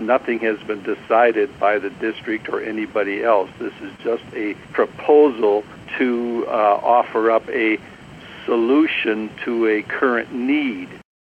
nothing has been decided by the district or anybody else. This is just a proposal to uh, offer up a solution to a current need.